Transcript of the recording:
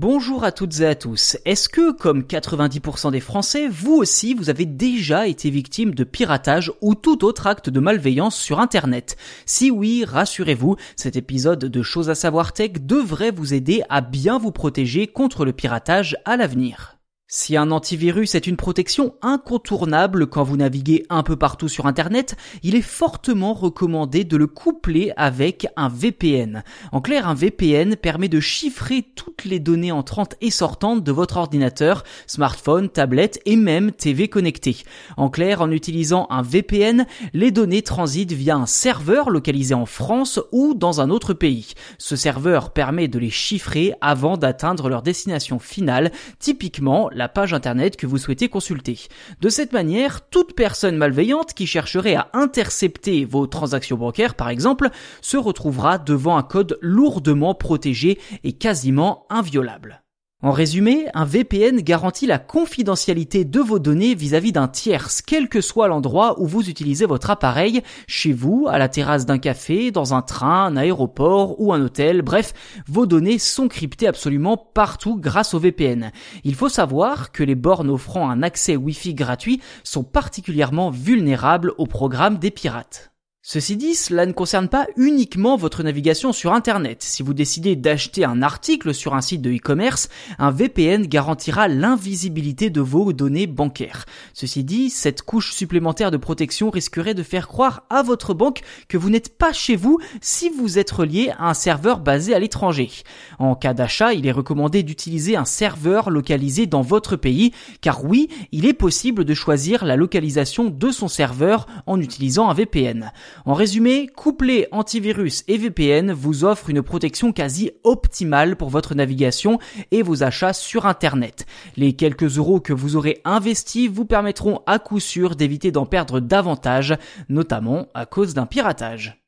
Bonjour à toutes et à tous. Est-ce que, comme 90% des Français, vous aussi, vous avez déjà été victime de piratage ou tout autre acte de malveillance sur Internet? Si oui, rassurez-vous, cet épisode de Choses à savoir tech devrait vous aider à bien vous protéger contre le piratage à l'avenir. Si un antivirus est une protection incontournable quand vous naviguez un peu partout sur Internet, il est fortement recommandé de le coupler avec un VPN. En clair, un VPN permet de chiffrer toutes les données entrantes et sortantes de votre ordinateur, smartphone, tablette et même TV connecté. En clair, en utilisant un VPN, les données transitent via un serveur localisé en France ou dans un autre pays. Ce serveur permet de les chiffrer avant d'atteindre leur destination finale, typiquement la page internet que vous souhaitez consulter. De cette manière, toute personne malveillante qui chercherait à intercepter vos transactions bancaires par exemple se retrouvera devant un code lourdement protégé et quasiment inviolable. En résumé, un VPN garantit la confidentialité de vos données vis-à-vis d'un tierce, quel que soit l'endroit où vous utilisez votre appareil, chez vous, à la terrasse d'un café, dans un train, un aéroport ou un hôtel, bref, vos données sont cryptées absolument partout grâce au VPN. Il faut savoir que les bornes offrant un accès Wi-Fi gratuit sont particulièrement vulnérables au programme des pirates. Ceci dit, cela ne concerne pas uniquement votre navigation sur Internet. Si vous décidez d'acheter un article sur un site de e-commerce, un VPN garantira l'invisibilité de vos données bancaires. Ceci dit, cette couche supplémentaire de protection risquerait de faire croire à votre banque que vous n'êtes pas chez vous si vous êtes relié à un serveur basé à l'étranger. En cas d'achat, il est recommandé d'utiliser un serveur localisé dans votre pays, car oui, il est possible de choisir la localisation de son serveur en utilisant un VPN. En résumé, coupler antivirus et VPN vous offre une protection quasi optimale pour votre navigation et vos achats sur Internet. Les quelques euros que vous aurez investis vous permettront à coup sûr d'éviter d'en perdre davantage, notamment à cause d'un piratage.